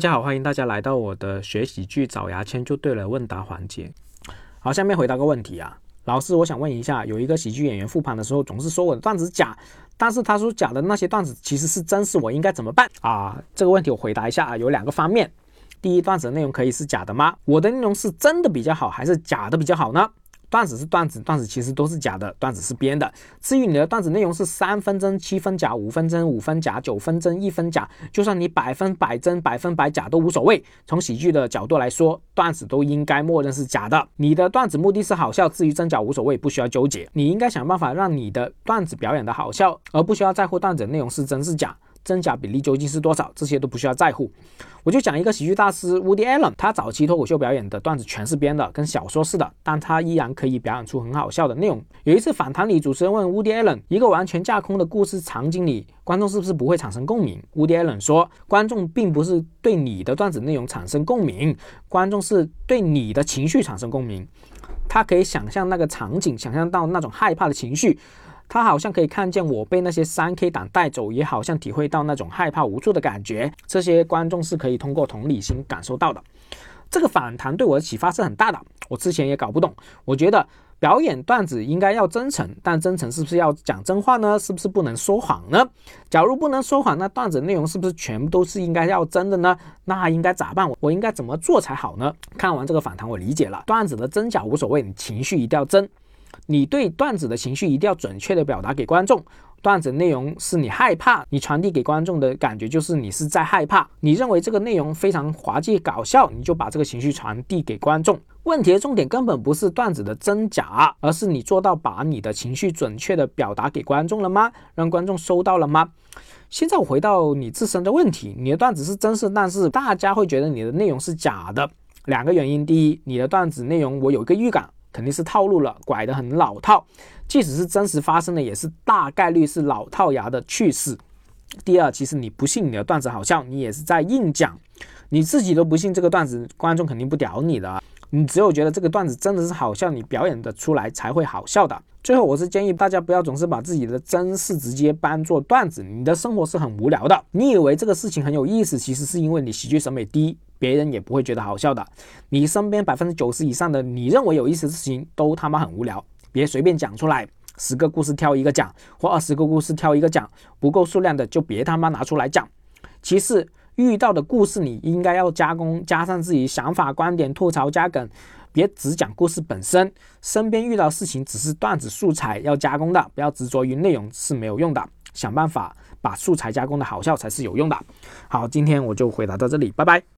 大家好，欢迎大家来到我的学喜剧找牙签就对了问答环节。好，下面回答个问题啊，老师，我想问一下，有一个喜剧演员复盘的时候总是说我的段子假，但是他说假的那些段子其实是真实，我应该怎么办啊？这个问题我回答一下啊，有两个方面。第一，段子的内容可以是假的吗？我的内容是真的比较好，还是假的比较好呢？段子是段子，段子其实都是假的，段子是编的。至于你的段子内容是三分真、七分假、五分真、五分假、九分真、一分假，就算你百分百真、百分百假都无所谓。从喜剧的角度来说，段子都应该默认是假的。你的段子目的是好笑，至于真假无所谓，不需要纠结。你应该想办法让你的段子表演的好笑，而不需要在乎段子内容是真是假。真假比例究竟是多少？这些都不需要在乎。我就讲一个喜剧大师 Woody Allen，他早期脱口秀表演的段子全是编的，跟小说似的，但他依然可以表演出很好笑的内容。有一次访谈里，主持人问 Woody Allen，一个完全架空的故事场景里，观众是不是不会产生共鸣？Woody Allen 说，观众并不是对你的段子内容产生共鸣，观众是对你的情绪产生共鸣。他可以想象那个场景，想象到那种害怕的情绪。他好像可以看见我被那些三 K 党带走，也好像体会到那种害怕无助的感觉。这些观众是可以通过同理心感受到的。这个访谈对我的启发是很大的。我之前也搞不懂，我觉得表演段子应该要真诚，但真诚是不是要讲真话呢？是不是不能说谎呢？假如不能说谎，那段子内容是不是全部都是应该要真的呢？那应该咋办？我应该怎么做才好呢？看完这个访谈，我理解了，段子的真假无所谓，你情绪一定要真。你对段子的情绪一定要准确的表达给观众。段子内容是你害怕，你传递给观众的感觉就是你是在害怕。你认为这个内容非常滑稽搞笑，你就把这个情绪传递给观众。问题的重点根本不是段子的真假，而是你做到把你的情绪准确的表达给观众了吗？让观众收到了吗？现在我回到你自身的问题，你的段子是真实，但是大家会觉得你的内容是假的。两个原因，第一，你的段子内容我有一个预感。肯定是套路了，拐得很老套。即使是真实发生的，也是大概率是老套牙的趣事。第二，其实你不信你的段子好笑，你也是在硬讲，你自己都不信这个段子，观众肯定不屌你的。你只有觉得这个段子真的是好笑，你表演的出来才会好笑的。最后，我是建议大家不要总是把自己的真事直接搬做段子，你的生活是很无聊的。你以为这个事情很有意思，其实是因为你喜剧审美低。别人也不会觉得好笑的。你身边百分之九十以上的你认为有意思的事情都他妈很无聊，别随便讲出来。十个故事挑一个讲，或二十个故事挑一个讲，不够数量的就别他妈拿出来讲。其次，遇到的故事你应该要加工，加上自己想法、观点、吐槽、加梗，别只讲故事本身。身边遇到事情只是段子素材，要加工的，不要执着于内容是没有用的。想办法把素材加工的好笑才是有用的。好，今天我就回答到这里，拜拜。